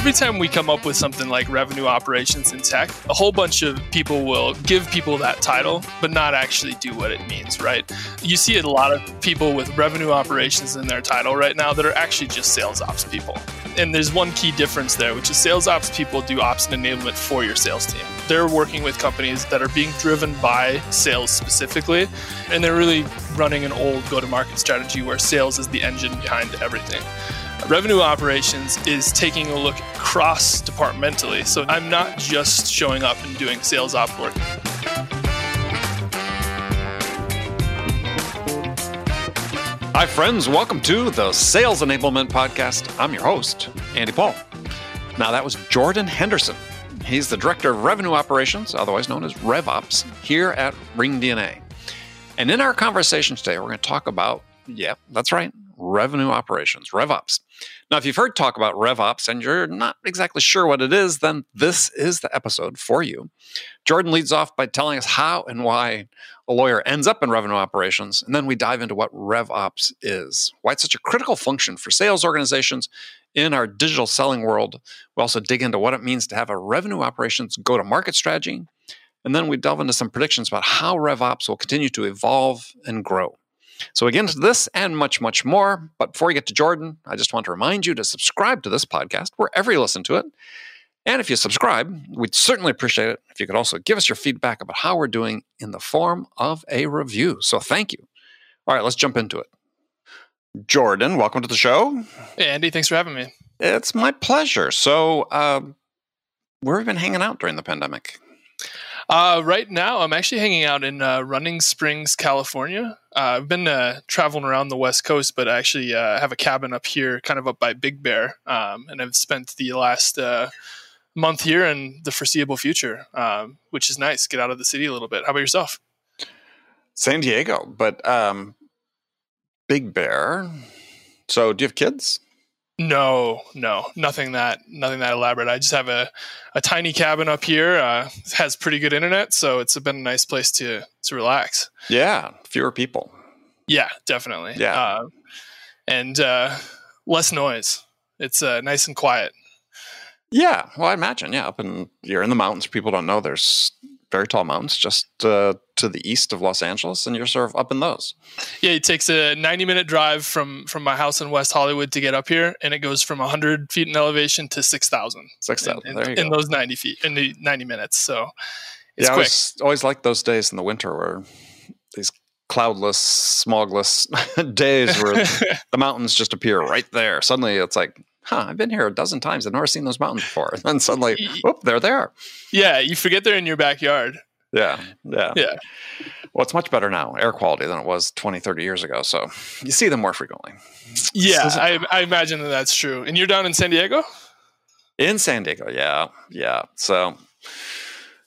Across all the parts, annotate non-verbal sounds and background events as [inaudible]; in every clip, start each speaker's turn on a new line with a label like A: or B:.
A: Every time we come up with something like revenue operations in tech, a whole bunch of people will give people that title, but not actually do what it means, right? You see a lot of people with revenue operations in their title right now that are actually just sales ops people. And there's one key difference there, which is sales ops people do ops and enablement for your sales team. They're working with companies that are being driven by sales specifically, and they're really running an old go to market strategy where sales is the engine behind everything. Revenue operations is taking a look cross departmentally. So I'm not just showing up and doing sales op work.
B: Hi, friends. Welcome to the Sales Enablement Podcast. I'm your host, Andy Paul. Now, that was Jordan Henderson. He's the Director of Revenue Operations, otherwise known as RevOps, here at RingDNA. And in our conversation today, we're going to talk about, yeah, that's right, revenue operations, RevOps. Now, if you've heard talk about RevOps and you're not exactly sure what it is, then this is the episode for you. Jordan leads off by telling us how and why a lawyer ends up in revenue operations, and then we dive into what RevOps is, why it's such a critical function for sales organizations in our digital selling world. We also dig into what it means to have a revenue operations go to market strategy, and then we delve into some predictions about how RevOps will continue to evolve and grow. So we get into this and much, much more. But before we get to Jordan, I just want to remind you to subscribe to this podcast wherever you listen to it. And if you subscribe, we'd certainly appreciate it if you could also give us your feedback about how we're doing in the form of a review. So thank you. All right, let's jump into it. Jordan, welcome to the show.
A: Hey, Andy, thanks for having me.
B: It's my pleasure. So, uh, where have you been hanging out during the pandemic?
A: Uh, right now, I'm actually hanging out in uh, Running Springs, California. Uh, I've been uh, traveling around the West Coast, but I actually uh, have a cabin up here, kind of up by Big Bear, um, and I've spent the last uh, month here and the foreseeable future, um, which is nice. Get out of the city a little bit. How about yourself?
B: San Diego, but um, Big Bear. So, do you have kids?
A: No, no, nothing that nothing that elaborate. I just have a, a tiny cabin up here. Uh, has pretty good internet, so it's been a nice place to to relax.
B: Yeah, fewer people.
A: Yeah, definitely.
B: Yeah,
A: uh, and uh, less noise. It's uh, nice and quiet.
B: Yeah, well, I imagine. Yeah, up in you're in the mountains. People don't know there's very tall mountains just uh, to the east of Los Angeles, and you're sort of up in those.
A: Yeah, it takes a 90 minute drive from from my house in West Hollywood to get up here, and it goes from 100 feet in elevation to 6,000.
B: 6,000.
A: In,
B: there you
A: in those 90 feet in the 90 minutes. So it's
B: yeah, I
A: quick.
B: always, always like those days in the winter where these cloudless, smogless [laughs] days where [laughs] the mountains just appear right there. Suddenly, it's like. Huh, I've been here a dozen times. I've never seen those mountains before. [laughs] And then suddenly, whoop, there they are. there.
A: yeah, you forget they're in your backyard.
B: Yeah, yeah.
A: Yeah.
B: Well, it's much better now, air quality, than it was 20, 30 years ago. So you see them more frequently.
A: Yeah, I, I imagine that that's true. And you're down in San Diego?
B: In San Diego, yeah, yeah. So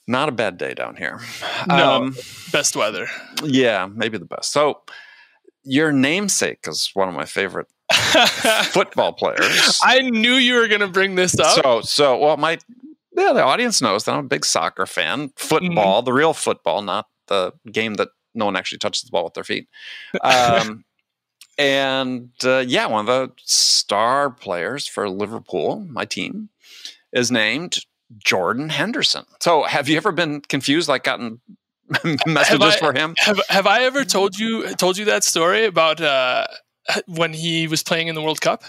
B: not a bad day down here.
A: No.
B: Um,
A: Best weather.
B: yeah, maybe the best. So your namesake is one of my favorite [laughs] football players.
A: I knew you were going to bring this up.
B: So, so well, my yeah, the audience knows that I'm a big soccer fan. Football,
A: Mm-hmm.
B: the real football, not the game that no one actually touches the ball with their feet. Um, [laughs] and uh, yeah, one of the star players for Liverpool, my team, is named Jordan Henderson. So, have you ever been confused, like gotten [laughs] messages
A: I-
B: for him?
A: have have I ever told you told you that story about uh, [laughs] when he was playing in the World Cup?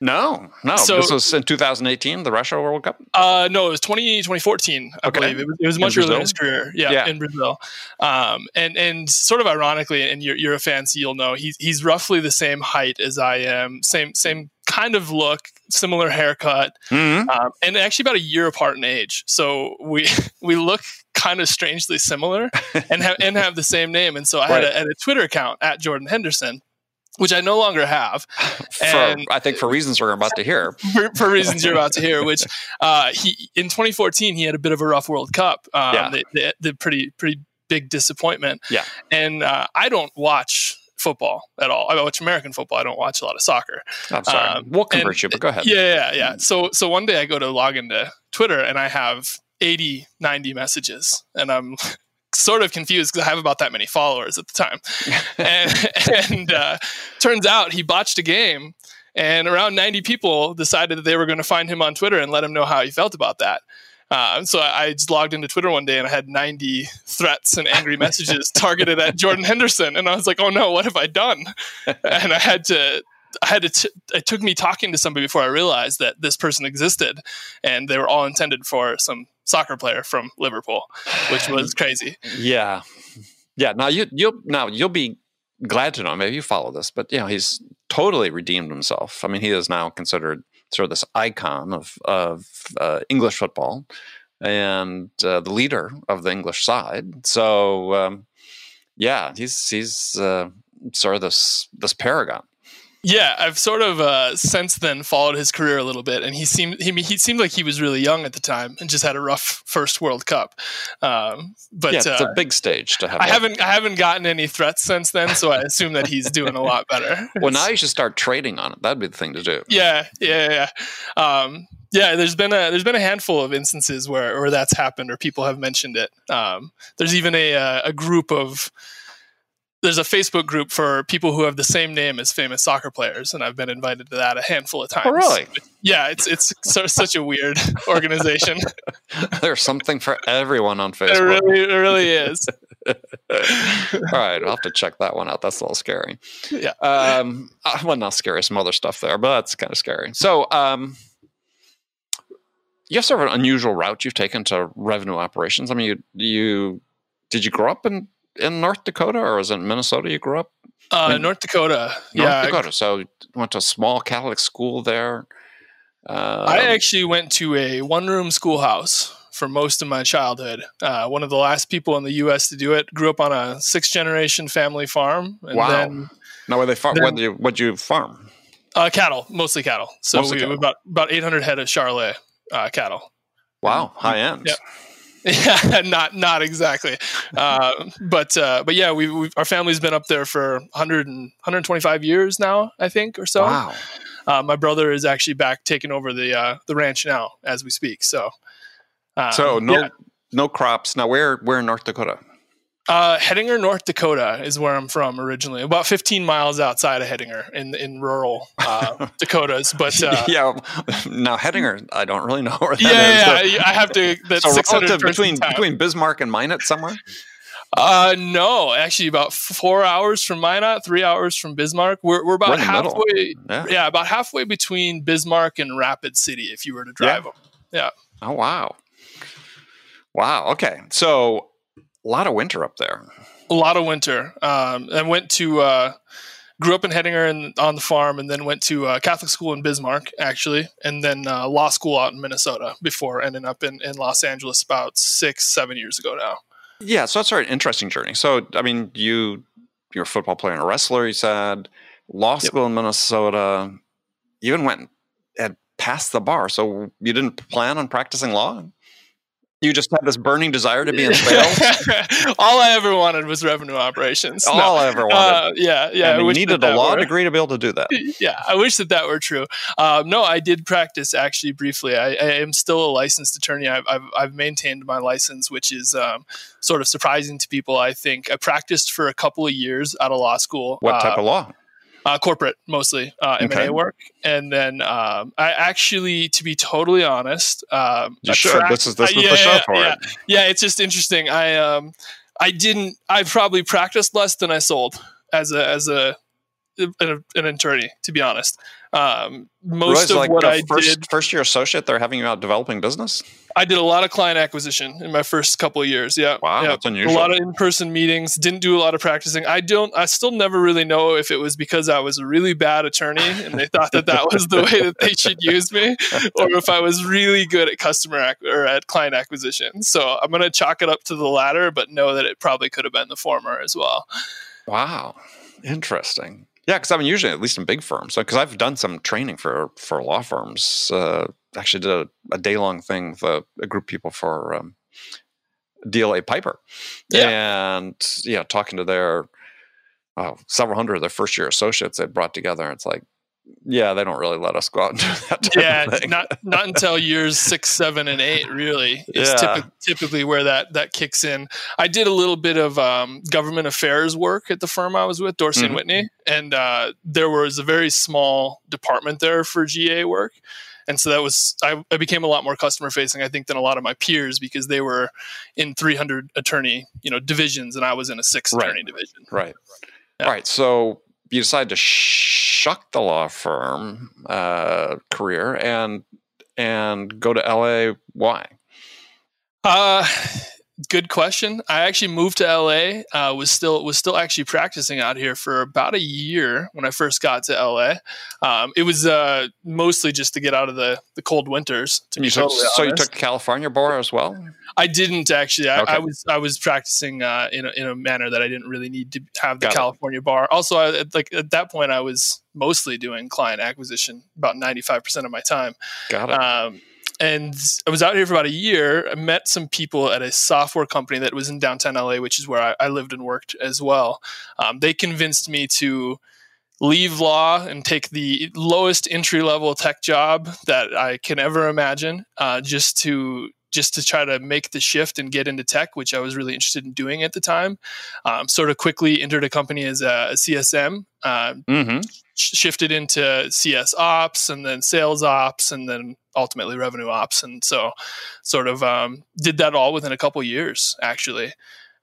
B: No, no.
A: So-
B: this was in 2018, the Russia World Cup.
A: Uh, no, it was 20, 2014, I
B: Okay.
A: believe. It was, it was much earlier in his career. Yeah,
B: Yeah.
A: in Brazil. Um, and and sort of ironically, and you're, you're a fan, so you'll know he's he's roughly the same height as I am, same same kind of look, similar haircut,
B: Mhm.
A: um, and actually about a year apart in age. So we [laughs] we look kind of strangely similar [laughs] and have and have the same name. And so I had, a, had a Twitter account at Jordan Henderson. Which I no longer have [laughs]
B: For,
A: And-
B: I think for reasons we're about to hear. [laughs]
A: for, for reasons you're about to hear. Which uh, he in 2014 he had a bit of a rough World Cup. Um,
B: Yeah.
A: the, the, the pretty pretty big disappointment.
B: Yeah.
A: and uh, I don't watch football at all. I watch American football. I don't watch a lot of soccer.
B: I'm sorry.
A: Um,
B: we'll convert
A: and-
B: you, but go ahead.
A: Yeah, yeah, yeah. So so one day I go to log into Twitter and I have 80, 90 messages, and I'm sort of confused because I have about that many followers at the time. [laughs] and and uh, turns out he botched a game And around 90 people decided that they were going to find him on Twitter and let him know how he felt about that. Uh, so I, I just logged into Twitter one day and I had 90 threats and angry messages [laughs] targeted at Jordan Henderson, and I was like, "Oh no, what have I done?" [laughs] and I had to I had to. T- it took me talking to somebody before I realized that this person existed, and they were all intended for some soccer player from Liverpool, which was [sighs] crazy.
B: Yeah, yeah. Now you you'll now you'll be glad to know. Maybe you follow this, but you know he's totally redeemed himself. I mean, he is now considered sort of this icon of of uh, English football and uh, the leader of the English side. So um, yeah, he's he's uh, sort of this this paragon.
A: Yeah, I've sort of uh, since then followed his career a little bit, and he seemed he, he seemed like he was really young at the time and just had a rough first World Cup. Um, but
B: yeah, it's
A: uh,
B: a big stage to have.
A: I haven't I haven't gotten any threats since then, so I assume that he's doing a lot better. [laughs]
B: well, now you should start trading on it. That'd be the thing to do.
A: Yeah, yeah, yeah. Um, yeah, there's been a there's been a handful of instances where where that's happened or people have mentioned it. Um, there's even a uh, a group of there's a Facebook group for people who have the same name as famous soccer players, and I've been invited to that a handful of times.
B: Oh, really?
A: Yeah, it's it's sort of such a weird [laughs] organization.
B: There's something for everyone on
A: It
B: Facebook.
A: really, it really is. [laughs]
B: All right, I'll have to check that one out. That's a little scary.
A: Yeah.
B: Um, uh, well, not scary. Some other stuff there, but that's kind of scary. So, um, you have sort of an unusual route you've taken to revenue operations. I mean, you you did you grow up in in North Dakota or was it in Minnesota? You grew up
A: Uh,
B: In
A: North Dakota.
B: North
A: yeah,
B: Dakota, so went to a small Catholic school there. Uh,
A: I actually went to a one room schoolhouse for most of my childhood. Uh, one of the last people in the U.S. to do it. Grew up on a six generation family farm. And
B: Wow.
A: then
B: now where they farm?
A: then-
B: What you what you farm?
A: uh, cattle, mostly cattle. So
B: Mostly
A: we
B: cattle.
A: about about 800 head of Charolais uh, cattle.
B: Wow, high end.
A: Yep. Yeah, [laughs] not not exactly, uh, but uh, but yeah, we we our family's been up there for 100 and 125 years now, I think, or so.
B: Wow.
A: Uh, my brother is actually back taking over the uh, the ranch now as we speak. So, uh,
B: So no
A: yeah.
B: no crops. Now where where in North Dakota?
A: Uh, North Dakota is where I'm from originally, about 15 miles outside of Hettinger in in rural uh, [laughs] Dakotas. But uh, [laughs]
B: yeah. Now Hettinger, I don't really know where that is.
A: yeah,
B: but-
A: yeah, I have to. That's
B: so
A: 600
B: relative between between Bismarck and Minot somewhere.
A: Uh, no, actually, about four hours from Minot, three hours from Bismarck. We're we're about
B: We're in the middle.
A: halfway.
B: Yeah.
A: Yeah, about halfway between Bismarck and Rapid City, if you were to drive them. Yeah.
B: Oh wow. Wow. Okay. So a lot of winter up there.
A: A lot of winter. Um, and went to uh, grew up in Hettinger and on the farm, and then went to uh, Catholic school in Bismarck, actually, and then uh, law school out in Minnesota before ending up in, in Los Angeles about six, seven years ago now.
B: Yeah. So that's an interesting journey. So I mean, you you're a football player and a wrestler. You said law
A: Yep.
B: school in Minnesota. You even went and passed the bar. So you didn't plan on practicing law. You just had this burning desire to be in sales. [laughs]
A: All I ever wanted was revenue operations. No.
B: All I ever wanted.
A: Uh, yeah, yeah.
B: and
A: I
B: you needed
A: that
B: a
A: that
B: law
A: were-
B: degree to be able to do that. [laughs]
A: yeah, I wish that that were true. Um, no, I did practice actually briefly. I, I am still a licensed attorney. I've, I've, I've maintained my license, which is um, sort of surprising to people. I think I practiced for a couple of years out of law school.
B: What
A: uh,
B: type of law?
A: Uh, corporate mostly uh, M&A work, and then um, I actually, to be totally honest, um,
B: You should. This is this
A: uh,
B: is
A: yeah,
B: the show
A: yeah,
B: for
A: yeah.
B: it.
A: yeah, it's just interesting. I um I didn't I probably practiced less than I sold as a as a an, an attorney, to be honest. Um, most of
B: like
A: what I
B: first
A: did,
B: first year associate, they're having you out developing business.
A: I did a lot of client acquisition in my first couple of years. Yeah,
B: Wow,
A: yeah.
B: that's
A: a lot of in-person meetings. Didn't do a lot of practicing. I don't. I still never really know if it was because I was a really bad attorney and they thought that that was the way that they should use me, or if I was really good at customer ac- or at client acquisition. So I'm gonna chalk it up to the latter, but know that it probably could have been the former as well.
B: Wow, interesting. Yeah, because I mean, usually at least in big firms, because I've done some training for for law firms. Uh, actually, did a, a day long thing with a, a group of people for um, DLA Piper, yeah. and yeah, talking to their uh, several hundred of their first year associates they brought together. It's like yeah, they don't really let us go out and do [laughs] that.
A: yeah, not not until years six, seven, and eight. Really, is yeah. typi- typically where that that kicks in. I did a little bit of um, government affairs work at the firm I was with, Dorsey mm-hmm. and Whitney, and uh, there was a very small department there for GA work. And so that was I, I became a lot more customer facing, I think, than a lot of my peers because they were in 300 attorney, you know, divisions, and I was in a six
B: right.
A: attorney division.
B: Right. Yeah. All right. So you decide to shuck the law firm uh, career and and go to LA. Why?
A: Uh, good question. I actually moved to LA. Uh, was still was still actually practicing out here for about a year when I first got to LA. Um, it was uh, mostly just to get out of the, the cold winters. To
B: you
A: be took,
B: totally so you took California bar as well.
A: I didn't actually. I, okay. I was I was practicing uh, in a, in a manner that I didn't really need to have the Got California it. bar. Also, I, like at that point, I was mostly doing client acquisition about ninety five percent of my time.
B: Got it. Um,
A: and I was out here for about a year. I met some people at a software company that was in downtown LA, which is where I, I lived and worked as well. Um, they convinced me to leave law and take the lowest entry level tech job that I can ever imagine, uh, just to just to try to make the shift and get into tech, which I was really interested in doing at the time. Um, sort of quickly entered a company as a, a CSM, uh, mm-hmm. sh- shifted into CS ops and then sales ops and then ultimately revenue ops. And so sort of um, did that all within a couple years, actually.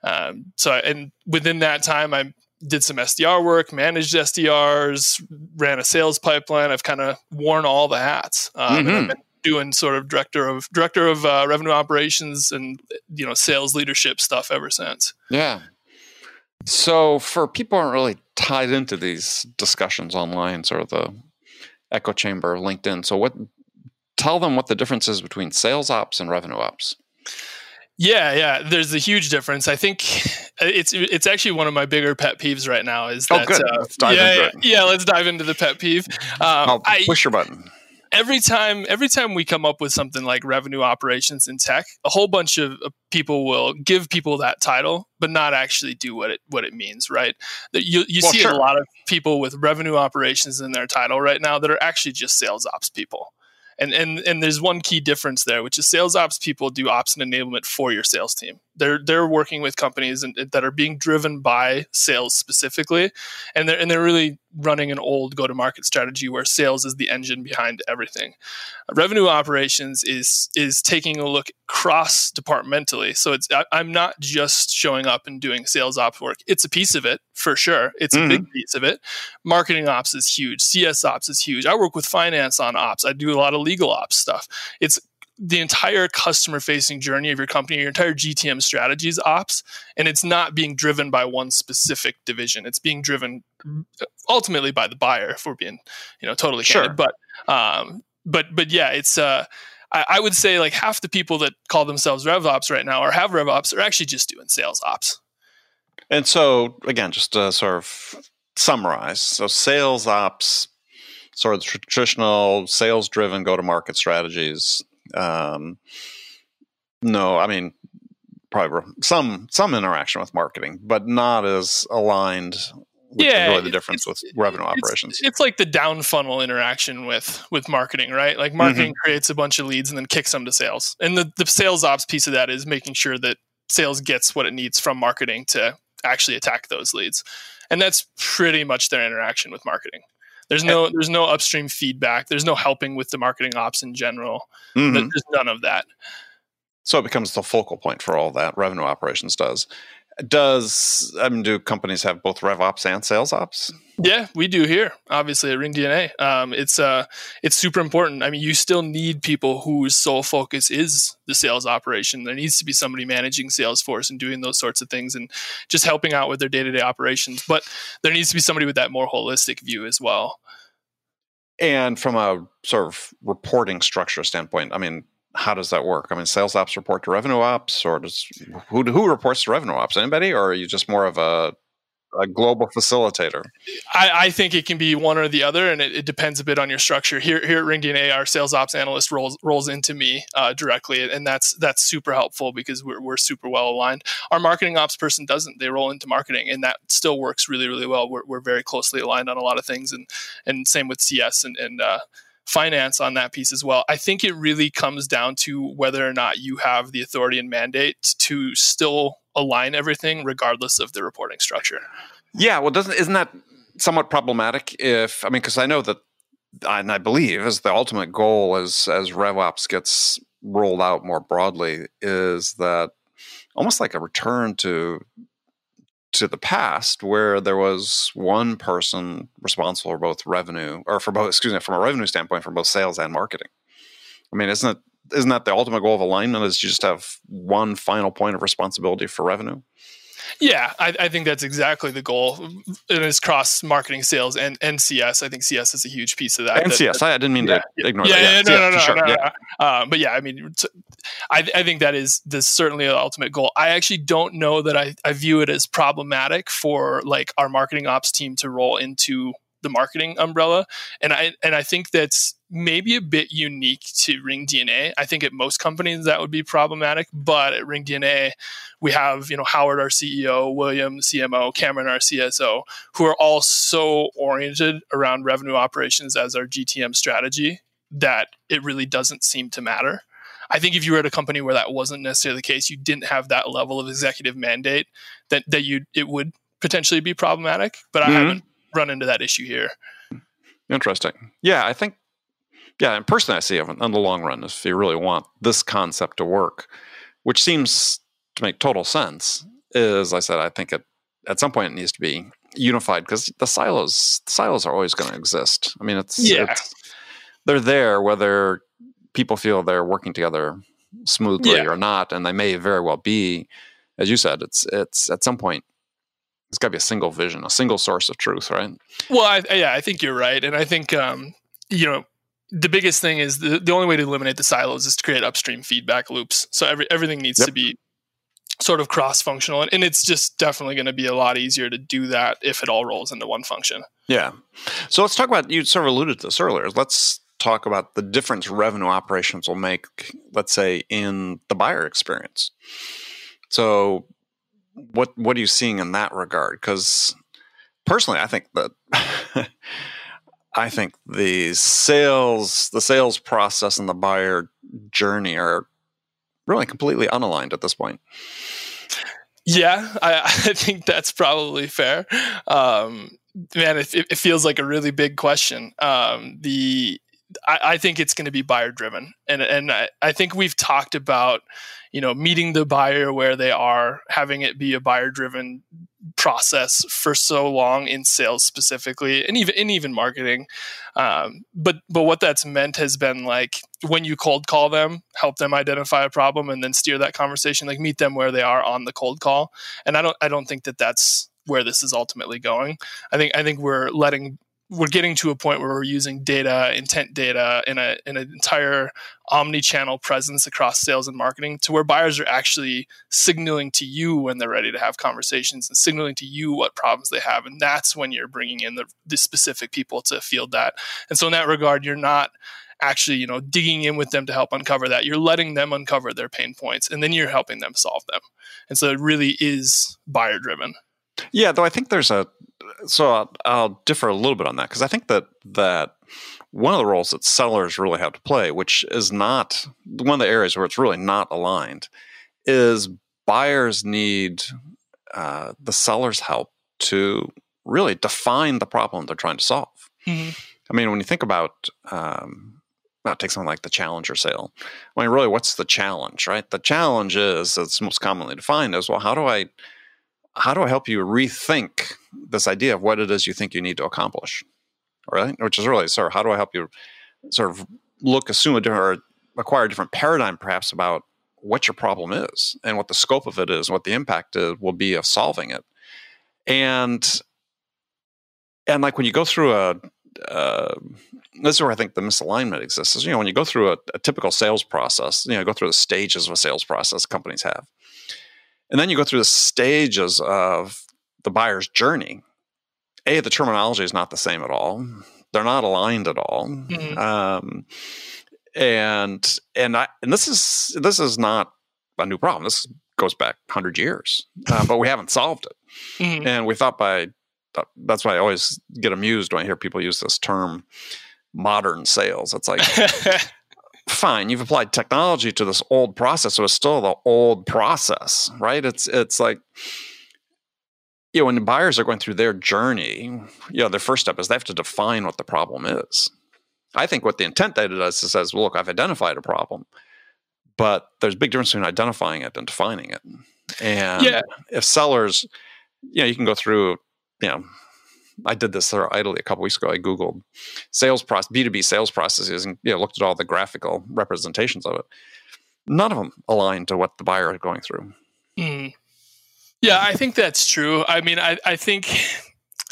A: Um, so, and within that time, I did some SDR work, managed SDRs, ran a sales pipeline. I've kind of worn all the hats. Um, mm-hmm doing sort of director of director of uh, revenue operations and you know sales leadership stuff ever since.
B: Yeah. So for people aren't really tied into these discussions online, sort of the echo chamber, LinkedIn. So what? Tell them what the difference is between sales ops and revenue ops.
A: Yeah, yeah. There's a huge difference. I think it's it's actually one of my bigger pet peeves right now. Is
B: oh, that, oh, good. Uh, let's dive
A: yeah,
B: into
A: yeah, it. Yeah, let's dive into the pet peeve.
B: Um, I'll push I, your button
A: every time every time we come up with something like revenue operations in tech a whole bunch of people will give people that title but not actually do what it what it means right you, you well, see sure. a lot of people with revenue operations in their title right now that are actually just sales ops people and and and there's one key difference there which is sales ops people do ops and enablement for your sales team they're they're working with companies and, that are being driven by sales specifically and they're and they're really running an old go to market strategy where sales is the engine behind everything. Revenue operations is is taking a look cross departmentally. So it's I, am not just showing up and doing sales ops work. It's a piece of it for sure. It's mm-hmm. a big mm-hmm. piece of it. Marketing ops is huge. CS ops is huge. I work with finance on ops. I do a lot of legal ops stuff. It's the entire customer facing journey of your company, your entire GTM strategies ops, and it's not being driven by one specific division. It's being driven ultimately by the buyer, if we're being, you know, totally sure. candid. But, um, but, but yeah, it's, uh, I, I would say like half the people that call themselves RevOps right now or have RevOps are actually just doing sales ops.
B: And so, again, just to sort of summarize, so sales ops, sort of traditional sales driven go to market strategies um, no, I mean probably some some interaction with marketing, but not as aligned. yeah, really the difference with revenue operations.
A: It's, it's, like the down funnel interaction with with marketing, right? Like marketing mm-hmm. creates a bunch of leads and then kicks them to sales, and the the sales ops piece of that is making sure that sales gets what it needs from marketing to actually attack those leads, and that's pretty much their interaction with marketing. There's no there's no upstream feedback. There's no helping with the marketing ops in general. Mm-hmm. There's none of that.
B: So it becomes the focal point for all that revenue operations does. Does I mean, do companies have both rev ops and sales ops?
A: Yeah, we do here. Obviously, at Ring DNA, um, it's uh, it's super important. I mean, you still need people whose sole focus is the sales operation. There needs to be somebody managing Salesforce and doing those sorts of things and just helping out with their day to day operations. But there needs to be somebody with that more holistic view as well.
B: And from a sort of reporting structure standpoint, I mean, how does that work? I mean, sales ops report to revenue ops, or does who who reports to revenue ops? Anybody, or are you just more of a a global facilitator?
A: I, I, think it can be one or the other, and it, it, depends a bit on your structure. Here, here at RingDNA, our sales ops analyst rolls rolls into me uh, directly, and that's that's super helpful because we're we're super well aligned. Our marketing ops person doesn't; they roll into marketing, and that still works really really well. We're, we're very closely aligned on a lot of things, and and same with CS and and uh, finance on that piece as well. I think it really comes down to whether or not you have the authority and mandate to still align everything regardless of the reporting structure.
B: Yeah, well, doesn't isn't that somewhat problematic? If I mean, because I know that, and I believe as the ultimate goal as as RevOps gets rolled out more broadly is that almost like a return to to the past where there was one person responsible for both revenue or for both excuse me from a revenue standpoint for both sales and marketing. I mean isn't it isn't that the ultimate goal of alignment is you just have one final point of responsibility for revenue
A: yeah, I, I, think that's exactly the goal. And It is cross marketing, sales, and, and CS. I think CS is a huge piece of that.
B: And
A: that,
B: CS, I didn't mean yeah, to ignore
A: yeah,
B: that.
A: Yeah, no, no, no, sure. no, no, no. Uh, but yeah, I mean, I, I think that is this certainly the ultimate goal. I actually don't know that I, I view it as problematic for like our marketing ops team to roll into the marketing umbrella, and I and I think that's maybe a bit unique to Ring DNA. I think at most companies that would be problematic, but at Ring DNA, we have you know Howard, our CEO, William, CMO, Cameron, our CSO, who are all so oriented around revenue operations as our GTM strategy that it really doesn't seem to matter. I think if you were at a company where that wasn't necessarily the case, you didn't have that level of executive mandate, that that you it would potentially be problematic. But mm-hmm. I haven't run into that issue here.
B: Interesting. Yeah, I think yeah, and personally, I see it in the long run, if you really want this concept to work, which seems to make total sense, is I said I think it at some point it needs to be unified because the silos the silos are always going to exist. I mean, it's
A: yeah.
B: It's, they're there whether people feel they're working together smoothly yeah. or not, and they may very well be. As you said, it's it's at some point it's got to be a single vision, a single source of truth, right?
A: Well, I, yeah, I think you're right, and I think um, you know the biggest thing is the, the only way to eliminate the silos is to create upstream feedback loops. So every, everything needs yep. to be sort of cross functional. And, and it's just definitely going to be a lot easier to do that if it all rolls into one function.
B: Yeah. So let's talk about, you sort of alluded to this earlier. Let's talk about the difference revenue operations will make, let's say, in the buyer experience. So what what are you seeing in that regard? Because personally, I think that [laughs] I think the sales, the sales process, and the buyer journey are really completely unaligned at this point.
A: Yeah, I, [laughs] I think that's probably fair. Um, man, it, it, feels like a really big question. Um, the I, I, think it's going to be buyer driven, and and I, I think we've talked about you know meeting the buyer where they are, having it be a buyer driven process for so long in sales specifically and even in even marketing. Um, but but what that's meant has been like when you cold call them help them identify a problem and then steer that conversation like meet them where they are on the cold call. And i don't i don't think that that's where this is ultimately going. I think i think we're letting we're getting to a point where we're using data, intent data, in a in an entire omni-channel presence across sales and marketing, to where buyers are actually signaling to you when they're ready to have conversations and signaling to you what problems they have, and that's when you're bringing in the, the specific people to field that. And so, in that regard, you're not actually you know digging in with them to help uncover that. You're letting them uncover their pain points and then you're helping them solve them. And so it really is buyer driven
B: yeah though i think there's a so I'll, I'll differ a little bit on that because I think that that one of the roles that sellers really have to play, which is not one of the areas where it's really not aligned, is buyers need uh, the seller's help to really define the problem they're trying to solve. Mm-hmm. I mean, when you think about, um, I'll take something like the challenger sale. I mean, really, what's the challenge, right? The challenge is, it's most commonly defined as, well, how do I how do I help you rethink this idea of what it is you think you need to accomplish? Right? Which is really of how do I help you sort of look, assume a different, or acquire a different paradigm perhaps about what your problem is and what the scope of it is, and what the impact is, will be of solving it. And and like when you go through a uh, this is where I think the misalignment exists. Is you know when you go through a, a, typical sales process, you know, go through the stages of a sales process companies have, and then you go through the stages of the buyer's journey, a the terminology is not the same at all. They're not aligned at all. Mm-hmm. Um, and and I and this is this is not a new problem. This goes back hundred years, uh, but we haven't solved it. Mm-hmm. And we thought by that's why I always get amused when I hear people use this term modern sales. It's like [laughs] fine, you've applied technology to this old process, so it's still the old process, right? It's it's like you know, when buyers are going through their journey, you know, their first step is they have to define what the problem is. I think what the intent data does is says, well, look, I've identified a problem, but there's a big difference between identifying it and defining it. And yeah. if sellers, you know, you can go through, you know, I did this sort of idly a couple weeks ago. I Googled sales process, B2B sales processes and you know, looked at all the graphical representations of it. None of them align to what the buyer is going through.
A: Mm. Yeah, I think that's true. I mean, I, I think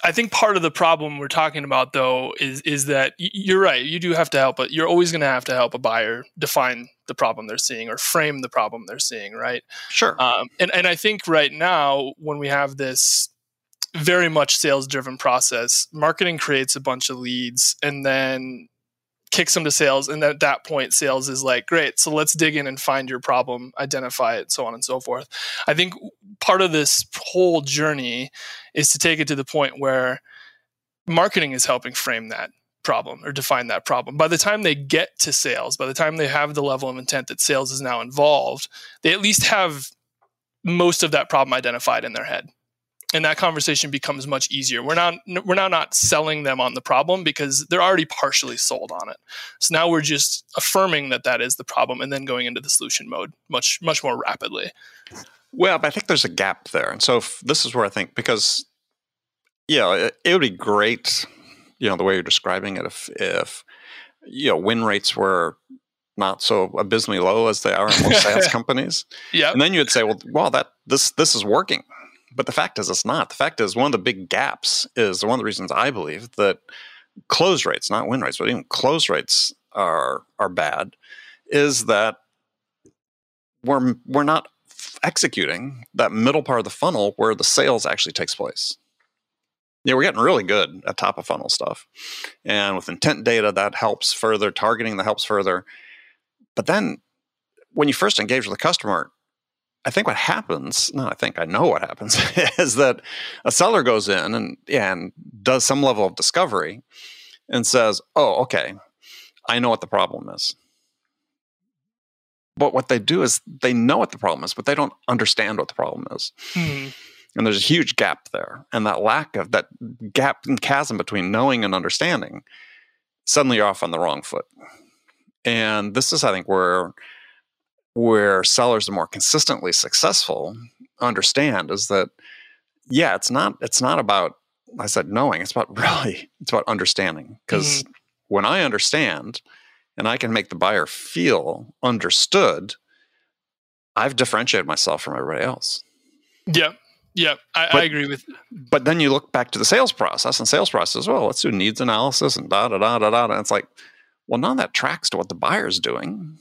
A: I think part of the problem we're talking about though is is that you're right. You do have to help, but you're always going to have to help a buyer define the problem they're seeing or frame the problem they're seeing, right?
B: Sure. Um,
A: and and I think right now when we have this very much sales driven process, marketing creates a bunch of leads and then kicks them to sales and at that point sales is like great so let's dig in and find your problem identify it so on and so forth. I think part of this whole journey is to take it to the point where marketing is helping frame that problem or define that problem. By the time they get to sales by the time they have the level of intent that sales is now involved they at least have most of that problem identified in their head and that conversation becomes much easier. We're not we're now not selling them on the problem because they're already partially sold on it. So now we're just affirming that that is the problem and then going into the solution mode much much more rapidly.
B: Well, but I think there's a gap there, and so this is where I think because yeah, it, it would be great, you know, the way you're describing it if if you know win rates were not so abysmally low as they are in most [laughs] SaaS companies.
A: Yeah,
B: and then you would say, well, well, that this this is working but the fact is, it's not. The fact is, one of the big gaps is one of the reasons I believe that close rates, not win rates, but even close rates are are bad, is that we're we're not executing that middle part of the funnel where the sales actually takes place. Yeah, we're getting really good at top of funnel stuff, and with intent data that helps further, targeting that helps further. But then, when you first engage with the customer, I think what happens, no, I think I know what happens, [laughs] is that a seller goes in and, and does some level of discovery and says, oh, okay, I know what the problem is. But what they do is they know what the problem is, but they don't understand what the problem is. Hmm. And there's a huge gap there. And that lack of that gap and chasm between knowing and understanding, suddenly you're off on the wrong foot. And this is, I think, where where sellers are more consistently successful understand is that yeah it's not it's not about i said knowing it's about [laughs] really it's about understanding. Because mm-hmm. when i understand and i can make the buyer feel understood i've differentiated myself from everybody else.
A: Yeah yeah I, but, I agree with
B: but then you look back to the sales process and sales process well. Let's do needs analysis and da da da da da and it's like well none of that tracks to what the buyer's doing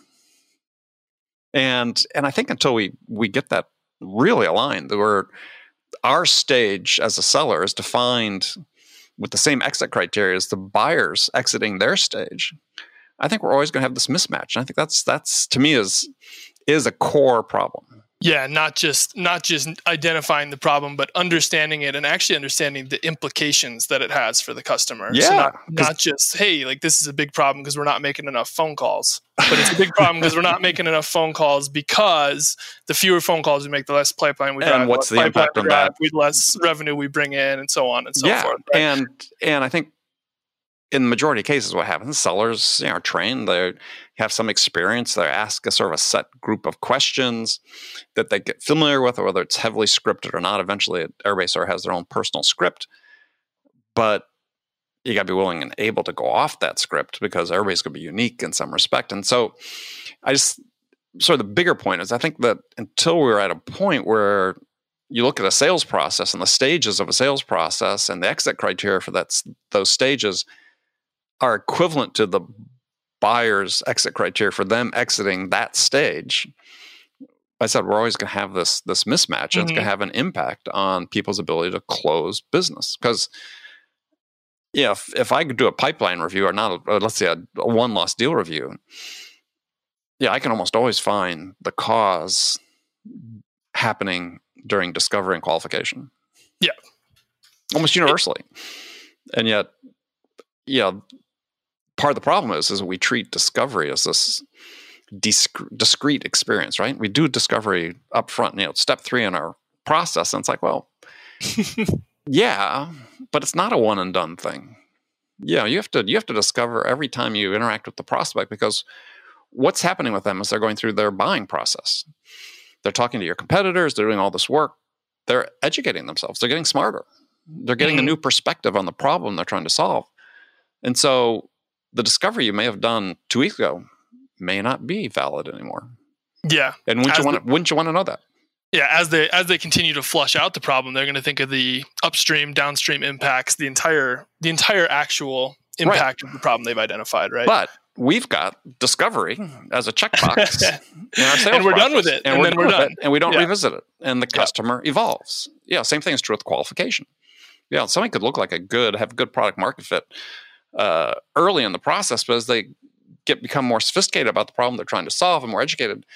B: and and I think until we we get that really aligned, our stage as a seller is defined with the same exit criteria as the buyers exiting their stage. I think we're always going to have this mismatch. And I think that's that's to me is is a core problem
A: yeah not just not just identifying the problem but understanding it and actually understanding the implications that it has for the customer
B: yeah
A: so not, not just hey like this is a big problem because we're not making enough phone calls but it's a big problem because we're not making enough phone calls because the fewer phone calls we make the less pipeline we
B: drive and what's the impact on that
A: with less revenue we bring in and so on and so
B: yeah.
A: forth
B: right? and and i think in the majority of cases, what happens, sellers you know, are trained, they have some experience, they ask a sort of a set group of questions that they get familiar with, or whether it's heavily scripted or not. Eventually, everybody sort of has their own personal script, but you got to be willing and able to go off that script because everybody's going to be unique in some respect. And so, I just sort of the bigger point is I think that until we're at a point where you look at a sales process and the stages of a sales process and the exit criteria for that those stages are equivalent to the buyer's exit criteria for them exiting that stage, I said we're always going to have this this mismatch, and it's going to mm-hmm. have an impact on people's ability to close business. Because yeah, if, if I could do a pipeline review or not, a, or let's say a, a one loss deal review, yeah, I can almost always find the cause happening during discovery and qualification.
A: Yeah.
B: almost universally, and yet, yeah, part of the problem is is that we treat discovery as this disc- discrete experience, right? We do discovery up front, you know, step three in our process, and it's like, well, [laughs] yeah, but it's not a one and done thing. Yeah, you have to you have to discover every time you interact with the prospect because what's happening with them is they're going through their buying process. They're talking to your competitors, they're doing all this work, they're educating themselves, they're getting smarter. They're getting a
A: Mhm.
B: new perspective on the problem they're trying to solve. And so the discovery you may have done two weeks ago may not be valid anymore.
A: Yeah.
B: And wouldn't you want to, wouldn't you want to know that?
A: Yeah, as they as they continue to flush out the problem, they're going to think of the upstream, downstream impacts, the entire the entire actual impact of the problem they've identified, right?
B: But we've got discovery as a checkbox [laughs] in our sales
A: And we're done with it,
B: and,
A: and
B: we're
A: then
B: done
A: we're
B: with
A: done.
B: it, and we don't
A: Yeah.
B: revisit it, and the
A: Yeah.
B: customer evolves. Yeah, same thing is true with qualification. Yeah, something could look like a good, have good product market fit uh, early in the process, but as they get become more sophisticated about the problem they're trying to solve and more educated,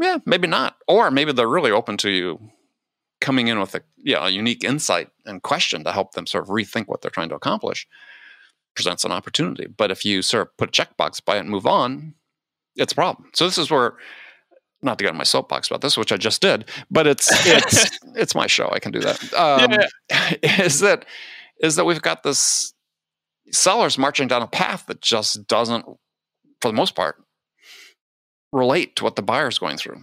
B: yeah, maybe not, or maybe they're really open to you coming in with a yeah a unique insight and question to help them sort of rethink what they're trying to accomplish presents an opportunity. But if you sort of put a checkbox by it and move on, it's a problem. So this is where, not to get on my soapbox about this, which I just did, but it's it's [laughs] it's my show. I can do that. Um, [laughs] Is that is that we've got this sellers marching down a path that just doesn't, for the most part, relate to what the buyer's going through.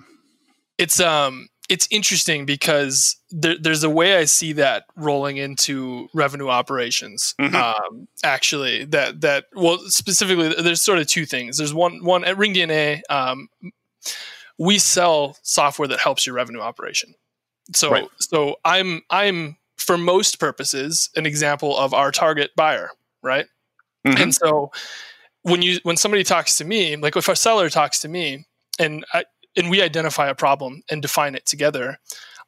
A: it's um it's interesting because there, there's a way I see that rolling into revenue operations.
B: Mhm.
A: Um, actually, that that well specifically, there's sort of two things. There's one one at Ring DNA. Um, we sell software that helps your revenue operation. So
B: Right.
A: so I'm I'm for most purposes an example of our target buyer, right?
B: Mhm.
A: And so when you when somebody talks to me, like if a seller talks to me and I, and we identify a problem and define it together,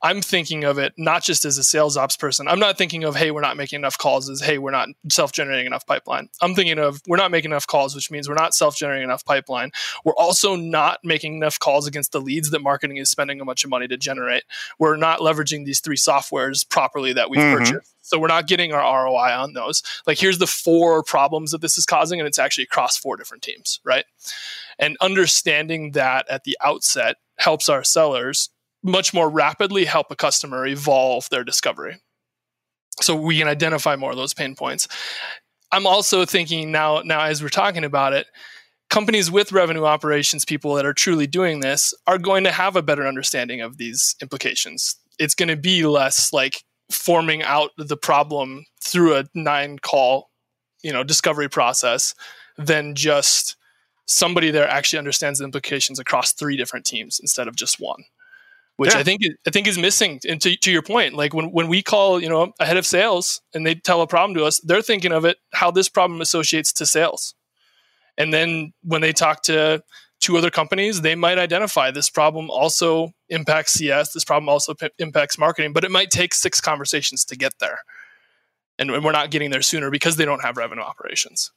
A: I'm thinking of it not just as a sales ops person. I'm not thinking of hey, we're not making enough calls as hey, we're not self-generating enough pipeline. I'm thinking of we're not making enough calls, which means we're not self-generating enough pipeline. We're also not making enough calls against the leads that marketing is spending a bunch of money to generate. We're not leveraging these three softwares properly that we've
B: Mhm.
A: purchased. So we're not getting our ROI on those. Like here's the four problems that this is causing, and it's actually across four different teams, right? And understanding that at the outset helps our sellers much more rapidly help a customer evolve their discovery. So we can identify more of those pain points. I'm also thinking now, now as we're talking about it, companies with revenue operations people that are truly doing this are going to have a better understanding of these implications. It's going to be less like forming out the problem through a nine call, you know, discovery process than just somebody there actually understands the implications across three different teams instead of just one. Which
B: Yeah.
A: I think I think is missing. And to, to your point, like when, when we call, you know, a head of sales and they tell a problem to us, they're thinking of it how this problem associates to sales. And then when they talk to two other companies, they might identify this problem also impacts CS. This problem also p- impacts marketing, but it might take six conversations to get there. And and we're not getting there sooner because they don't have revenue operations.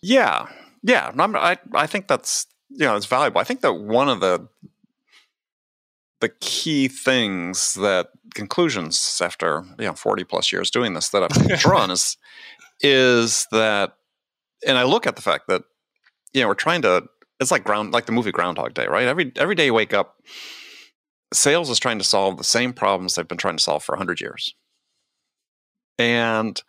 B: Yeah, yeah. I'm, I I think that's you know it's valuable. I think that one of the the key things that conclusions after you know 40 plus years doing this that I've [laughs] drawn is is that and I look at the fact that you know we're trying to it's like ground like the movie Groundhog Day, right? Every every day you wake up, sales is trying to solve the same problems they've been trying to solve for 100 years. And,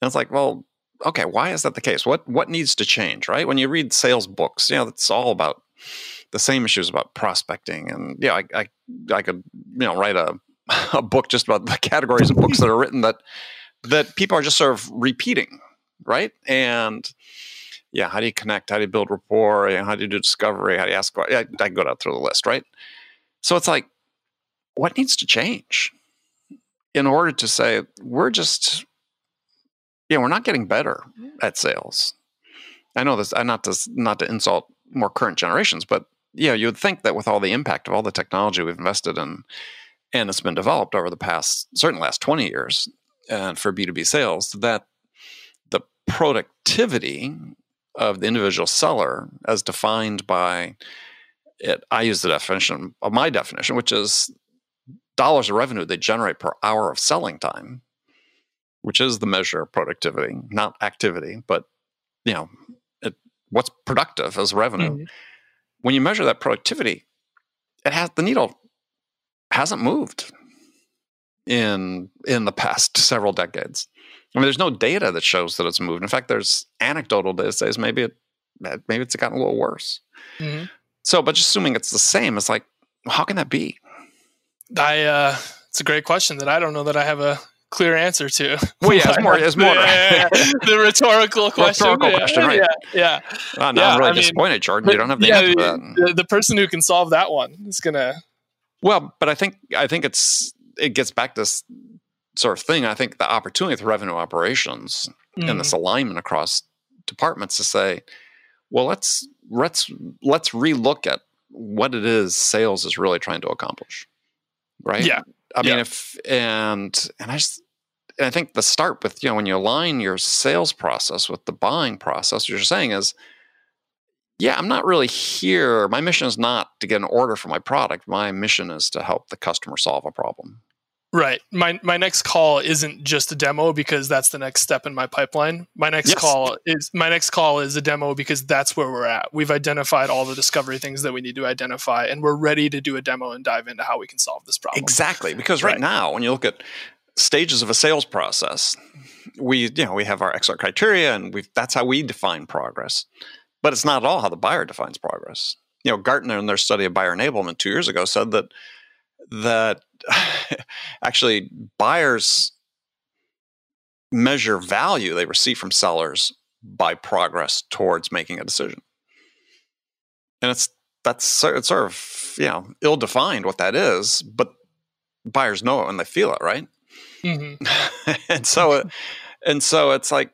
B: and it's like, well, okay, why is that the case? What what needs to change, right? When you read sales books, you know, it's all about the same issues about prospecting, and yeah, I I, I could you know write a [laughs] a book just about the categories of books that are written that that people are just sort of repeating, right? And yeah, how do you connect? How do you build rapport? You know, how do you do discovery? How do you ask? Yeah, I can go down through the list, right? So it's like, what needs to change in order to say we're just yeah, we're not getting better at sales. I know this. I not to not to insult more current generations, but yeah, you would think that with all the impact of all the technology we've invested in, and it's been developed over the past certainly last twenty years, and for B two B sales, that the productivity of the individual seller, as defined by it, I use the definition of my definition, which is dollars of revenue they generate per hour of selling time, which is the measure of productivity, not activity, but you know, it, what's productive as revenue. Mm-hmm. When you measure that productivity, it has the needle hasn't moved in in the past several decades. I mean, there's no data that shows that it's moved. In fact, there's anecdotal data that says maybe it maybe it's gotten a little worse. Mm-hmm. So, but just assuming it's the same, it's like, how can that be?
A: I uh, it's a great question that I don't know that I have a clear answer to.
B: Well, yeah, it's [laughs] more, it's more [laughs]
A: the rhetorical question.
B: Rhetorical yeah, question, right?
A: Yeah,
B: yeah. Uh, no, yeah, I'm really I disappointed, mean, Jordan. You don't have the yeah, answer
A: the, the, the person who can solve that one is gonna.
B: Well, but I think I think it's it gets back to this sort of thing. I think the opportunity with revenue operations mm. and this mm-hmm. alignment across departments to say, well, let's let's let's relook at what it is sales is really trying to accomplish right?
A: Yeah.
B: I mean, if and and I just and I think the start with you know when you align your sales process with the buying process, what you're saying is, yeah, I'm not really here. My mission is not to get an order for my product. My mission is to help the customer solve a problem.
A: Right. My my next call isn't just a demo because that's the next step in my pipeline. My next yes. call is my next call is a demo because that's where we're at. We've identified all the discovery things that we need to identify and we're ready to do a demo and dive into how we can solve this problem.
B: Exactly. Because right, right now when you look at stages of a sales process, we you know, we have our excellent criteria and we that's how we define progress. But it's not at all how the buyer defines progress. You know, Gartner in their study of buyer enablement 2 years ago said that that [sighs] actually buyers measure value they receive from sellers by progress towards making a decision. And it's that's it's sort of you know ill defined what that is, but buyers know it when they feel it, right? Mm-hmm. [laughs] and so it, and so it's like,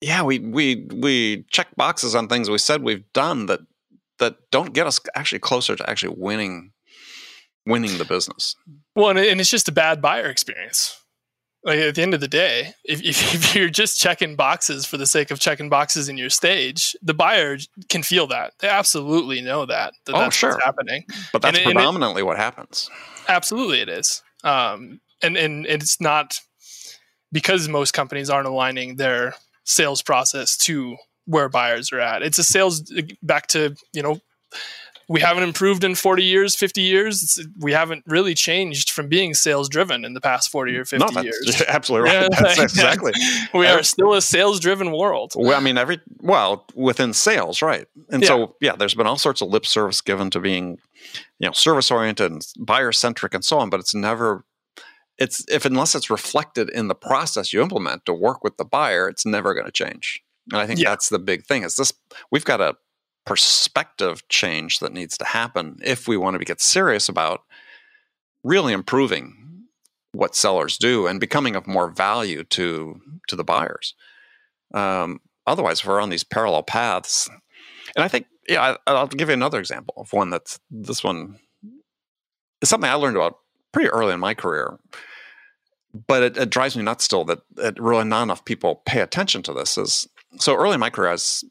B: yeah, we we we check boxes on things we said we've done that that don't get us actually closer to actually winning winning the business.
A: Well, and it's just a bad buyer experience. Like at the end of the day, [laughs] if, if, you're just checking boxes for the sake of checking boxes in your stage, the buyer can feel that. They absolutely know that. that
B: oh,
A: that's
B: sure.
A: happening.
B: But that's and, predominantly and it, what happens.
A: Absolutely, it is. Um, and and it's not because most companies aren't aligning their sales process to where buyers are at. It's a sales back to you know we haven't improved in 40 years 50 years. It's, we haven't really changed from being sales driven in the past 40 or 50
B: no,
A: years. [laughs]
B: absolutely right. Yeah, [laughs] exactly.
A: we are still a sales driven world.
B: Well i mean every well within sales right. And yeah. so yeah. there's been all sorts of lip service given to being you know service oriented and buyer centric and so on but it's never it's if unless it's reflected in the process you implement to work with the buyer it's never going to change. And i think yeah. that's the big thing is this we've got a perspective change that needs to happen if we want to get serious about really improving what sellers do and becoming of more value to to the buyers. Um, otherwise, we're on these parallel paths. And I think, yeah, I, I'll give you another example of one that's this one is something I learned about pretty early in my career. But it, it drives me nuts still that, that really not enough people pay attention to this. Is so early in my career, I was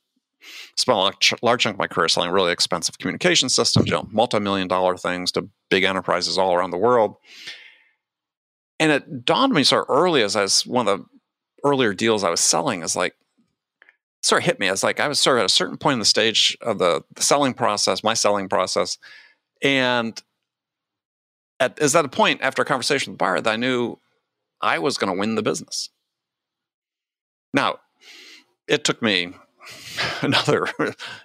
B: spent a large chunk of my career selling really expensive communication systems, you know, multi-million dollar things to big enterprises all around the world. And it dawned on me sort of early as I was one of the earlier deals I was selling is like sort of hit me as like I was sort of at a certain point in the stage of the, the selling process, my selling process, and at is that a point after a conversation with the buyer that I knew I was going to win the business. Now, it took me [laughs] another,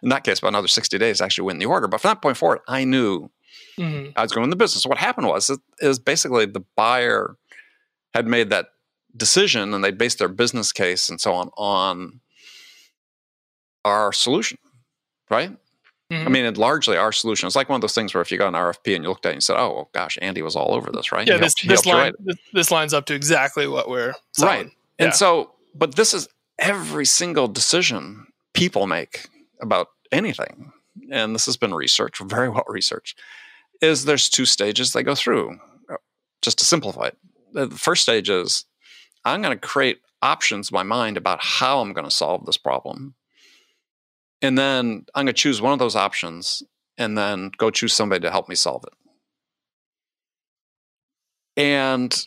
B: in that case, about another 60 days actually win the order. But from that point forward, I knew mm-hmm. I was going in the business. So what happened was, it, is basically the buyer had made that decision and they based their business case and so on on our solution, right? Mm-hmm. I mean, it largely our solution. It's like one of those things where if you got an RFP and you looked at it and you said, "Oh, well, gosh, Andy was all over this, right?"
A: Yeah, this, this, line, this, this, lines up to exactly what we're selling. right.
B: Yeah. And so, but this is every single decision people make about anything. and this has been researched, very well researched, is there's two stages they go through. Uh, just to simplify it, the first stage is I'm going to create options in my mind about how I'm going to solve this problem. And then I'm going to choose one of those options and then go choose somebody to help me solve it. And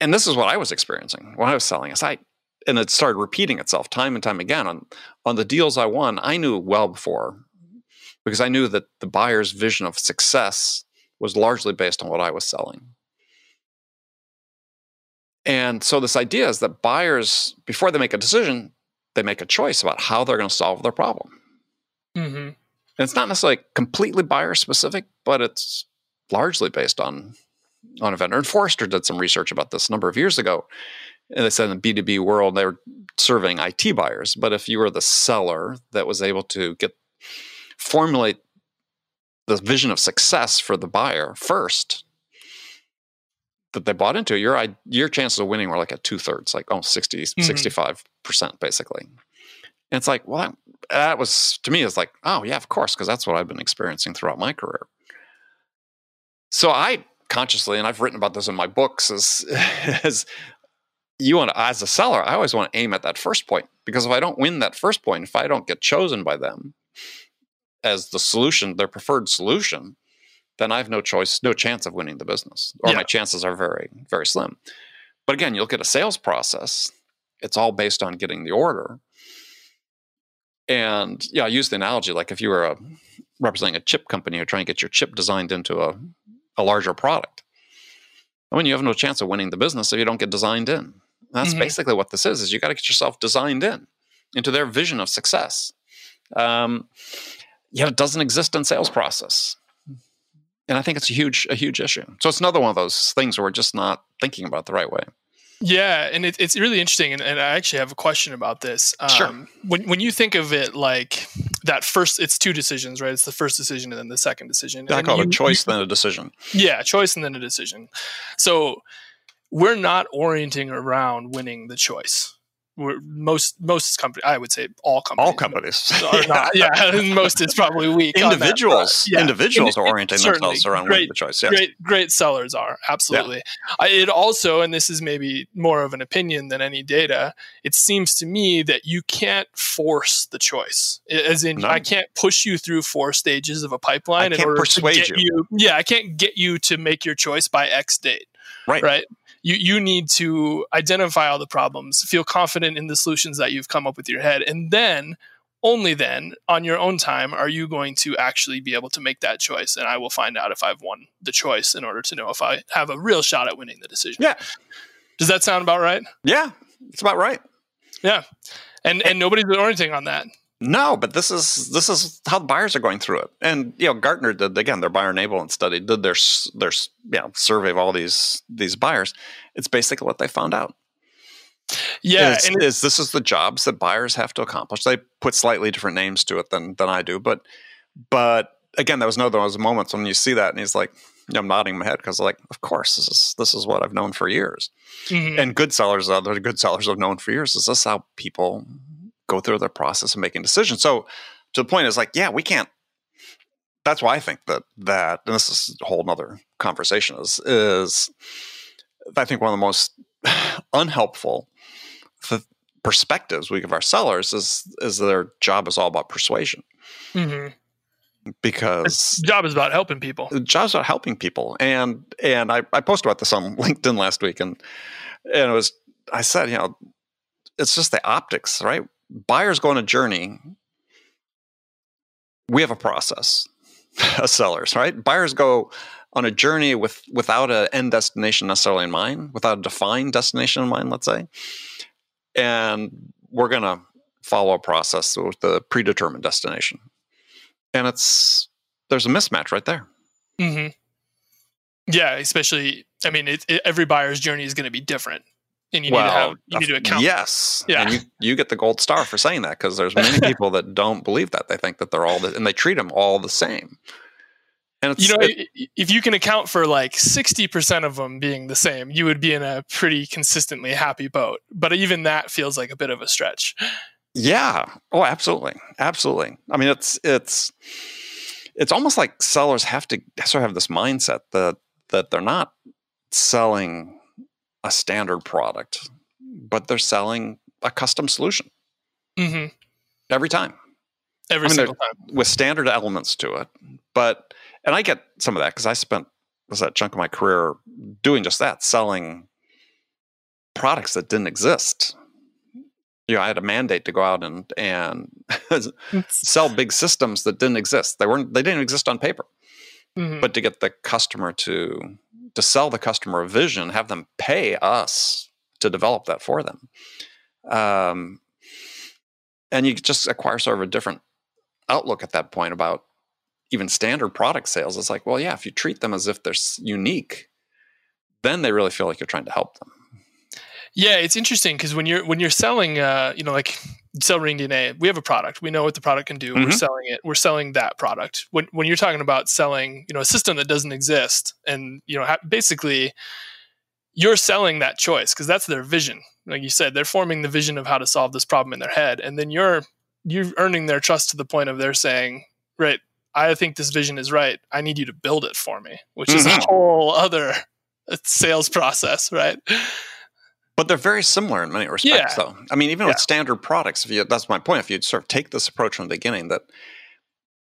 B: and this is what I was experiencing when I was selling. Is I and it started repeating itself time and time again on on the deals I won. I knew well before because I knew that the buyer's vision of success was largely based on what I was selling. And so this idea is that buyers, before they make a decision, they make a choice about how they're going to solve their problem. Mm-hmm. And it's not necessarily completely buyer specific, but it's largely based on on a vendor. And Forrester did some research about this a number of years ago. And they said in the B2B world, they were serving IT buyers. But if you were the seller that was able to get formulate the vision of success for the buyer first that they bought into, your your chances of winning were like at two thirds, like almost 60, mm-hmm. 65% basically. And it's like, well, that, that was to me, it's like, oh, yeah, of course, because that's what I've been experiencing throughout my career. So I consciously, and I've written about this in my books, is, [laughs] is you want to, as a seller, I always want to aim at that first point because if I don't win that first point, if I don't get chosen by them as the solution, their preferred solution, then I have no choice, no chance of winning the business, or yeah. my chances are very, very slim. But again, you look at a sales process, it's all based on getting the order. And yeah, I use the analogy like if you were a, representing a chip company or trying to get your chip designed into a, a larger product. I mean, you have no chance of winning the business if you don't get designed in. That's mm-hmm. basically what this is: is you got to get yourself designed in into their vision of success. Um, yet it doesn't exist in sales process and I think it's a huge a huge issue. So it's another one of those things where we're just not thinking about the right way.
A: Yeah, and it, it's really interesting, and, and, I actually have a question about this. Um,
B: sure.
A: When when you think of it like that first, it's two decisions, right? It's the first decision and then the second decision.
B: I call it a choice, you, then a decision.
A: Yeah, choice and then a decision. So we're not orienting around winning the choice most most companies, I would say all companies,
B: all companies [laughs]
A: are not. [laughs] Yeah, [laughs] most is probably weak.
B: Individuals, yeah. individuals are orienting themselves around
A: great,
B: the choice. Yes.
A: Great, great sellers are absolutely. Yeah. I, it also, and this is maybe more of an opinion than any data. It seems to me that you can't force the choice, as in no. I can't push you through four stages of a pipeline
B: in order to get you.
A: you. Yeah, I can't get you to make your choice by X date.
B: Right.
A: Right you you need to identify all the problems, feel confident in the solutions that you've come up with your head, and then only then on your own time are you going to actually be able to make that choice and i will find out if i've won the choice in order to know if i have a real shot at winning the decision.
B: Yeah.
A: Does that sound about right?
B: Yeah it's about right.
A: Yeah. And and nobody's orienting on that
B: no, but this is this is how the buyers are going through it. And you know, Gartner did again their buyer enablement study, did their their you know, survey of all these these buyers. It's basically what they found out.
A: Yeah,
B: is, and is this is the jobs that buyers have to accomplish. They put slightly different names to it than than I do, but but again, that was no those moments when you see that, and he's like, I'm nodding my head because like, of course, this is this is what I've known for years. Mm-hmm. And good sellers, other good sellers have known for years. Is this how people go through the process of making decisions. So to the point is like, yeah, we can't. That's why I think that that, and this is a whole other conversation. Is is I think one of the most [sighs] unhelpful perspectives we give our sellers is is their job is all about persuasion. Mm-hmm because
A: the job is about helping people.
B: The job is about helping people, and and I, I posted about this on [laughs] LinkedIn last week, and and it was I said you know it's just the optics, right? Buyers go on a journey. We have a process [laughs] as sellers, right? Buyers go on a journey with without an end destination necessarily in mind, without a defined destination in mind, let's say. And we're to follow a process with the predetermined destination. And it's there's a mismatch right there. Mm-hmm.
A: Yeah, especially I mean, it, it, every buyer's journey is going to be different and you well, need to have you need to account.
B: Yes, yeah. And you, you get the gold star for saying that because there's many [laughs] people that don't believe that they think that they're all the, and they treat them all the same.
A: And it's you know, it, if you can account for like sixty percent of them being the same, you would be in a pretty consistently happy boat. But even that feels like a bit of a stretch.
B: Yeah. Oh, absolutely. Absolutely. I mean, it's it's it's almost like sellers have to sort of have this mindset that that they're not selling a standard product, but they're selling a custom solution
A: hmm
B: every time
A: Every
B: I mean,
A: single time.
B: with standard elements to it. But and I get some of that because I spent was that chunk of my career doing just that, selling products that didn't exist. You know, I had a mandate to go out and and [laughs] sell big systems that didn't exist. They weren't they didn't exist on paper.
A: Mhm.
B: But to get the customer to to sell the customer a vision, have them pay us to develop that for them. Um, and you just acquire sort of a different outlook at that point about even standard product sales. It's like, well, yeah, if you treat them as if they're unique, then they really feel like you're trying to help them.
A: Yeah, it's interesting because when you're when you're selling, uh, you know, like sell Ring DNA, we have a product. We know what the product can do. We're
B: Mhm.
A: selling it. We're selling that product. When when you're talking about selling, you know, a system that doesn't exist, and you know, ha- basically, you're selling that choice because that's their vision. Like you said, they're forming the vision of how to solve this problem in their head, and then you're you're earning their trust to the point of they're saying, right, I think this vision is right. I need you to build it for me, which is a
B: Mhm.
A: whole other [laughs] sales process, right?
B: But they're very similar in many respects,
A: Yeah.
B: though. I mean, even with standard products, if you that's my point. If you sort of take this approach from the beginning, that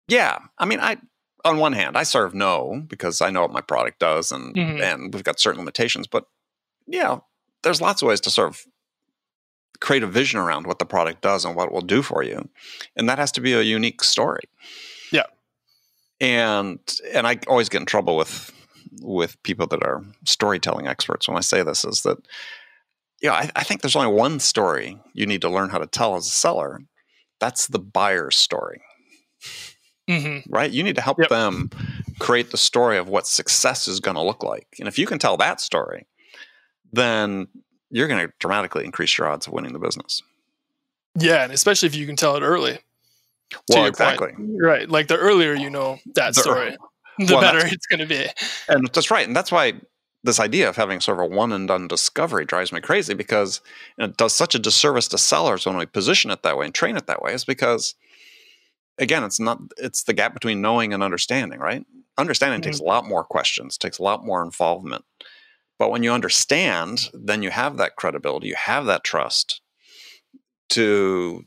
B: yeah, I mean, I on one hand, I sort of know because I know what my product does, and
A: Mhm.
B: and we've got certain limitations. But yeah, there's lots of ways to sort of create a vision around what the product does and what it will do for you, and that has to be a unique story.
A: Yeah.
B: and and I always get in trouble with with people that are storytelling experts when I say this is that yeah, I, I think there's only one story you need to learn how to tell as a seller. That's the buyer's story,
A: hmm
B: right? You need to help
A: Yep.
B: them create the story of what success is going to look like. And if you can tell that story, then you're going to dramatically increase your odds of winning the business.
A: Yeah, and especially if you can tell it early.
B: Well, exactly.
A: point. Right. Like the earlier you know that
B: The-
A: story, [laughs] the
B: Well,
A: better it's going to be.
B: And that's right. And that's why this idea of having sort of a one and done discovery drives me crazy because it does such a disservice to sellers when we position it that way and train it that way is because again, it's not it's the gap between knowing and understanding, right? Understanding takes mm-hmm. a lot more questions, takes a lot more involvement. But when you understand, then you have that credibility, you have that trust to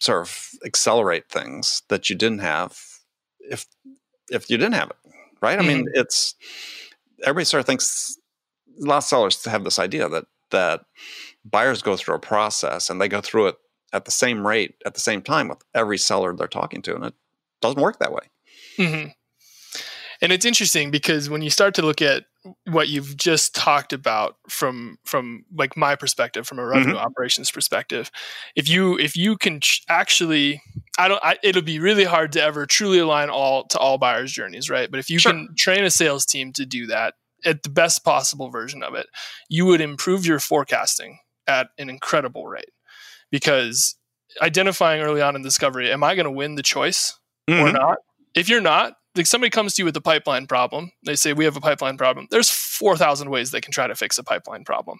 B: sort of accelerate things that you didn't have if if you didn't have it. Right? I mean, mm-hmm. it's everybody sort of thinks a lot of sellers have this idea that that buyers go through a process and they go through it at the same rate at the same time with every seller they're talking to, and it doesn't work that way.
A: hmm And it's interesting because when you start to look at what you've just talked about from from like my perspective, from a revenue operations perspective, if you if you can ch- actually, I don't, I, it'll be really hard to ever truly align all to all buyers' journeys, right? But if you
B: Sure.
A: can train a sales team to do that at the best possible version of it, you would improve your forecasting at an incredible rate because identifying early on in discovery, am I going to win the choice? or
B: Mhm.
A: not. If you're not, like somebody comes to you with a pipeline problem, they say we have a pipeline problem. There's four thousand ways they can try to fix a pipeline problem,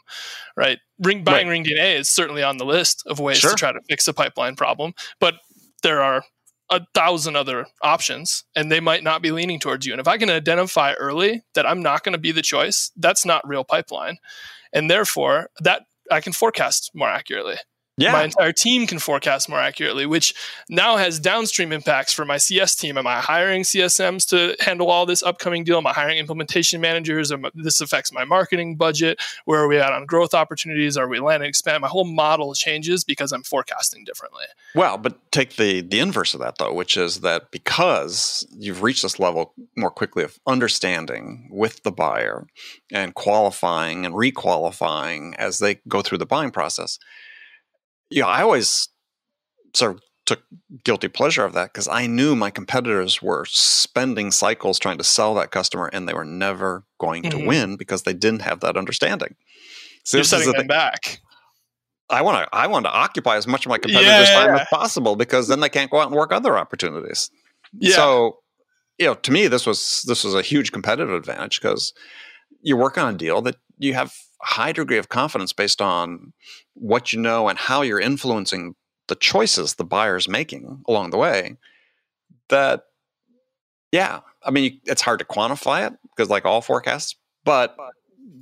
A: right? Ring buying Ring DNA is certainly on the list of ways
B: Sure.
A: to try to fix a pipeline problem, but there are a thousand other options, and they might not be leaning towards you. And if I can identify early that I'm not going to be the choice, that's not real pipeline, and therefore that I can forecast more accurately
B: Yeah.
A: my entire team can forecast more accurately, which now has downstream impacts for my CS team. Am I hiring CSMs to handle all this upcoming deal? Am I hiring implementation managers? Am, this affects my marketing budget. Where are we at on growth opportunities? Are we land and expand? My whole model changes because I'm forecasting differently.
B: Well, but take the the inverse of that though, which is that because you've reached this level more quickly of understanding with the buyer and qualifying and requalifying as they go through the buying process. Yeah, I always sort of took guilty pleasure of that because I knew my competitors were spending cycles trying to sell that customer and they were never going to
A: Mhm.
B: win because they didn't have that understanding. So
A: You're
B: this is
A: setting
B: the
A: them back.
B: I want to I want to occupy as much of my competitors'
A: yeah,
B: time as possible because then they can't go out and work other opportunities.
A: Yeah.
B: So, you know, to me, this was this was a huge competitive advantage because you work on a deal that you have high degree of confidence based on what you know and how you're influencing the choices the buyer's making along the way, that yeah, I mean it's hard to quantify it because like all forecasts, but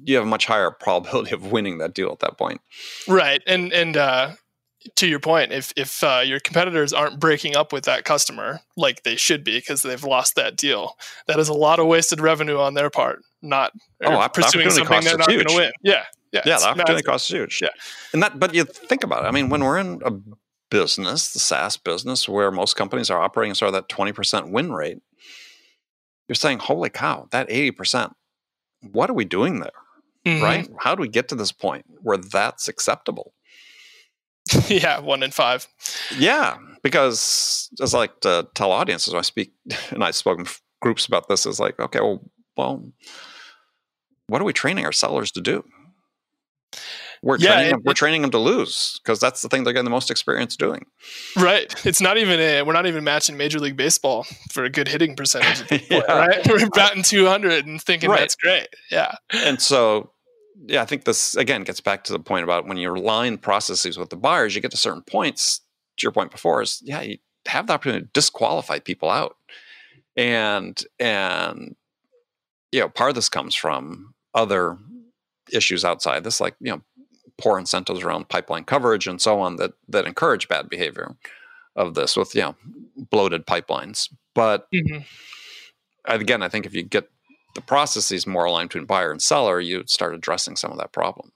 B: you have a much higher [laughs] probability of winning that deal at that point.
A: Right, and and uh, to your point, if if uh, your competitors aren't breaking up with that customer like they should be because they've lost that deal, that is a lot of wasted revenue on their part. Not
B: oh,
A: pursuing something they're not going to win. Yeah, yeah,
B: yeah. The opportunity massive. cost is huge.
A: Yeah,
B: and that. But you think about it. I mean, when we're in a business, the SaaS business, where most companies are operating sort of that twenty percent win rate, you're saying, "Holy cow, that eighty percent! What are we doing there?" Mm-hmm. Right? How do we get to this point where that's acceptable? [laughs]
A: yeah, one in five.
B: Yeah, because as I like to tell audiences when I speak, [laughs] and I've spoken groups about this, is like, okay, well, well, what are we training our sellers to do? We're yeah, training it, them, we're training them to lose because that's the thing they're getting the most experience doing.
A: Right. It's not even a, we're not even matching Major League Baseball for a good hitting percentage. [laughs] yeah. Right. We're batting 200 and thinking right. that's great. Yeah.
B: And so yeah, I think this again gets back to the point about when you align processes with the buyers, you get to certain points. To your point before is yeah, you have the opportunity to disqualify people out, and and you know part of this comes from other issues outside this, like you know poor incentives around pipeline coverage and so on that that encourage bad behavior of this with you know bloated pipelines. But mm-hmm. again, I think if you get the process is more aligned between buyer and seller, you start addressing some of that problem.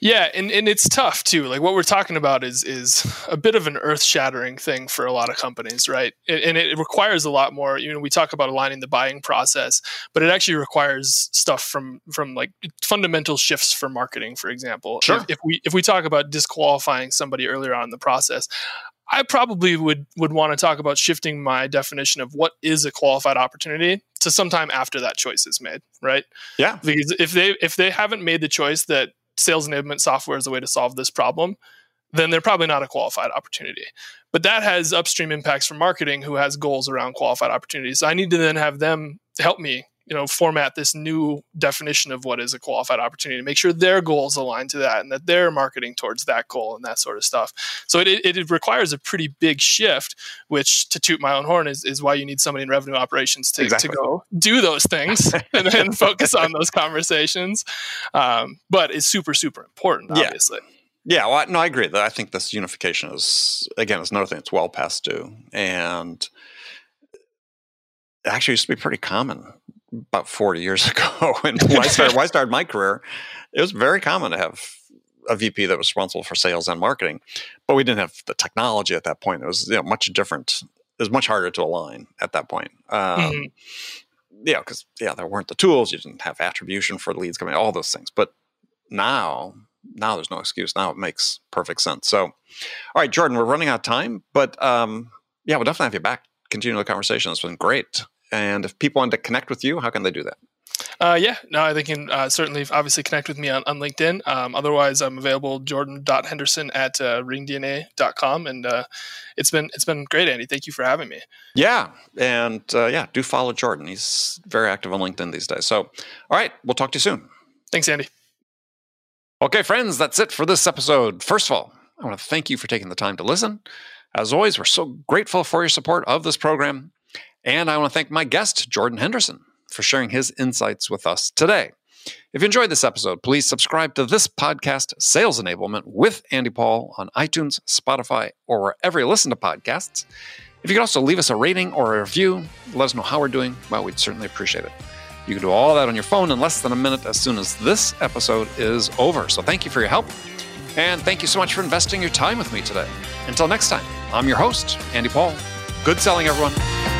A: Yeah, and, and it's tough too. Like what we're talking about is is a bit of an earth shattering thing for a lot of companies, right? And, and it requires a lot more. You know, we talk about aligning the buying process, but it actually requires stuff from from like fundamental shifts for marketing, for example.
B: Sure.
A: If, if we if we talk about disqualifying somebody earlier on in the process, I probably would would want to talk about shifting my definition of what is a qualified opportunity to sometime after that choice is made, right?
B: Yeah.
A: Because if they if they haven't made the choice that sales enablement software is the way to solve this problem, then they're probably not a qualified opportunity. But that has upstream impacts for marketing who has goals around qualified opportunities. So I need to then have them help me you know format this new definition of what is a qualified opportunity to make sure their goals align to that and that they're marketing towards that goal and that sort of stuff so it, it, it requires a pretty big shift which to toot my own horn is, is why you need somebody in revenue operations to, exactly. to go do those things [laughs] and then focus on those conversations um, but it's super super important obviously
B: yeah. Yeah, well, no, I agree. That I think this unification is again is another thing It's well past due, and actually used to be pretty common about 40 years [laughs] ago. and [laughs] when I, started, when I started my career, it was very common to have a VP that was responsible for sales and marketing, but we didn't have the technology at that point. It was you know, much different. It was much harder to align at that point. Um, mm-hmm. Yeah, because yeah, there weren't the tools. You didn't have attribution for leads coming. All those things. But now, now there's no excuse. Now it makes perfect sense. So, all right, Jordan, we're running out of time, but um, yeah, we'll definitely have you back. Continue the conversation. It's been great. And if people want to connect with you, how can they do that?
A: Uh, yeah, no, they can uh, certainly obviously connect with me on, on LinkedIn. Um, otherwise, I'm available jordan.henderson at uh, ringdna.com. And uh, it's been it's been great, Andy. Thank you for having me.
B: Yeah. And uh, yeah, do follow Jordan. He's very active on LinkedIn these days. So, all right, we'll talk to you soon.
A: Thanks, Andy.
B: Okay, friends, that's it for this episode. First of all, I want to thank you for taking the time to listen. As always, we're so grateful for your support of this program. And I want to thank my guest, Jordan Henderson, for sharing his insights with us today. If you enjoyed this episode, please subscribe to this podcast, Sales Enablement with Andy Paul, on iTunes, Spotify, or wherever you listen to podcasts. If you could also leave us a rating or a review, let us know how we're doing, well, we'd certainly appreciate it. You can do all that on your phone in less than a minute as soon as this episode is over. So thank you for your help. And thank you so much for investing your time with me today. Until next time, I'm your host, Andy Paul. Good selling, everyone.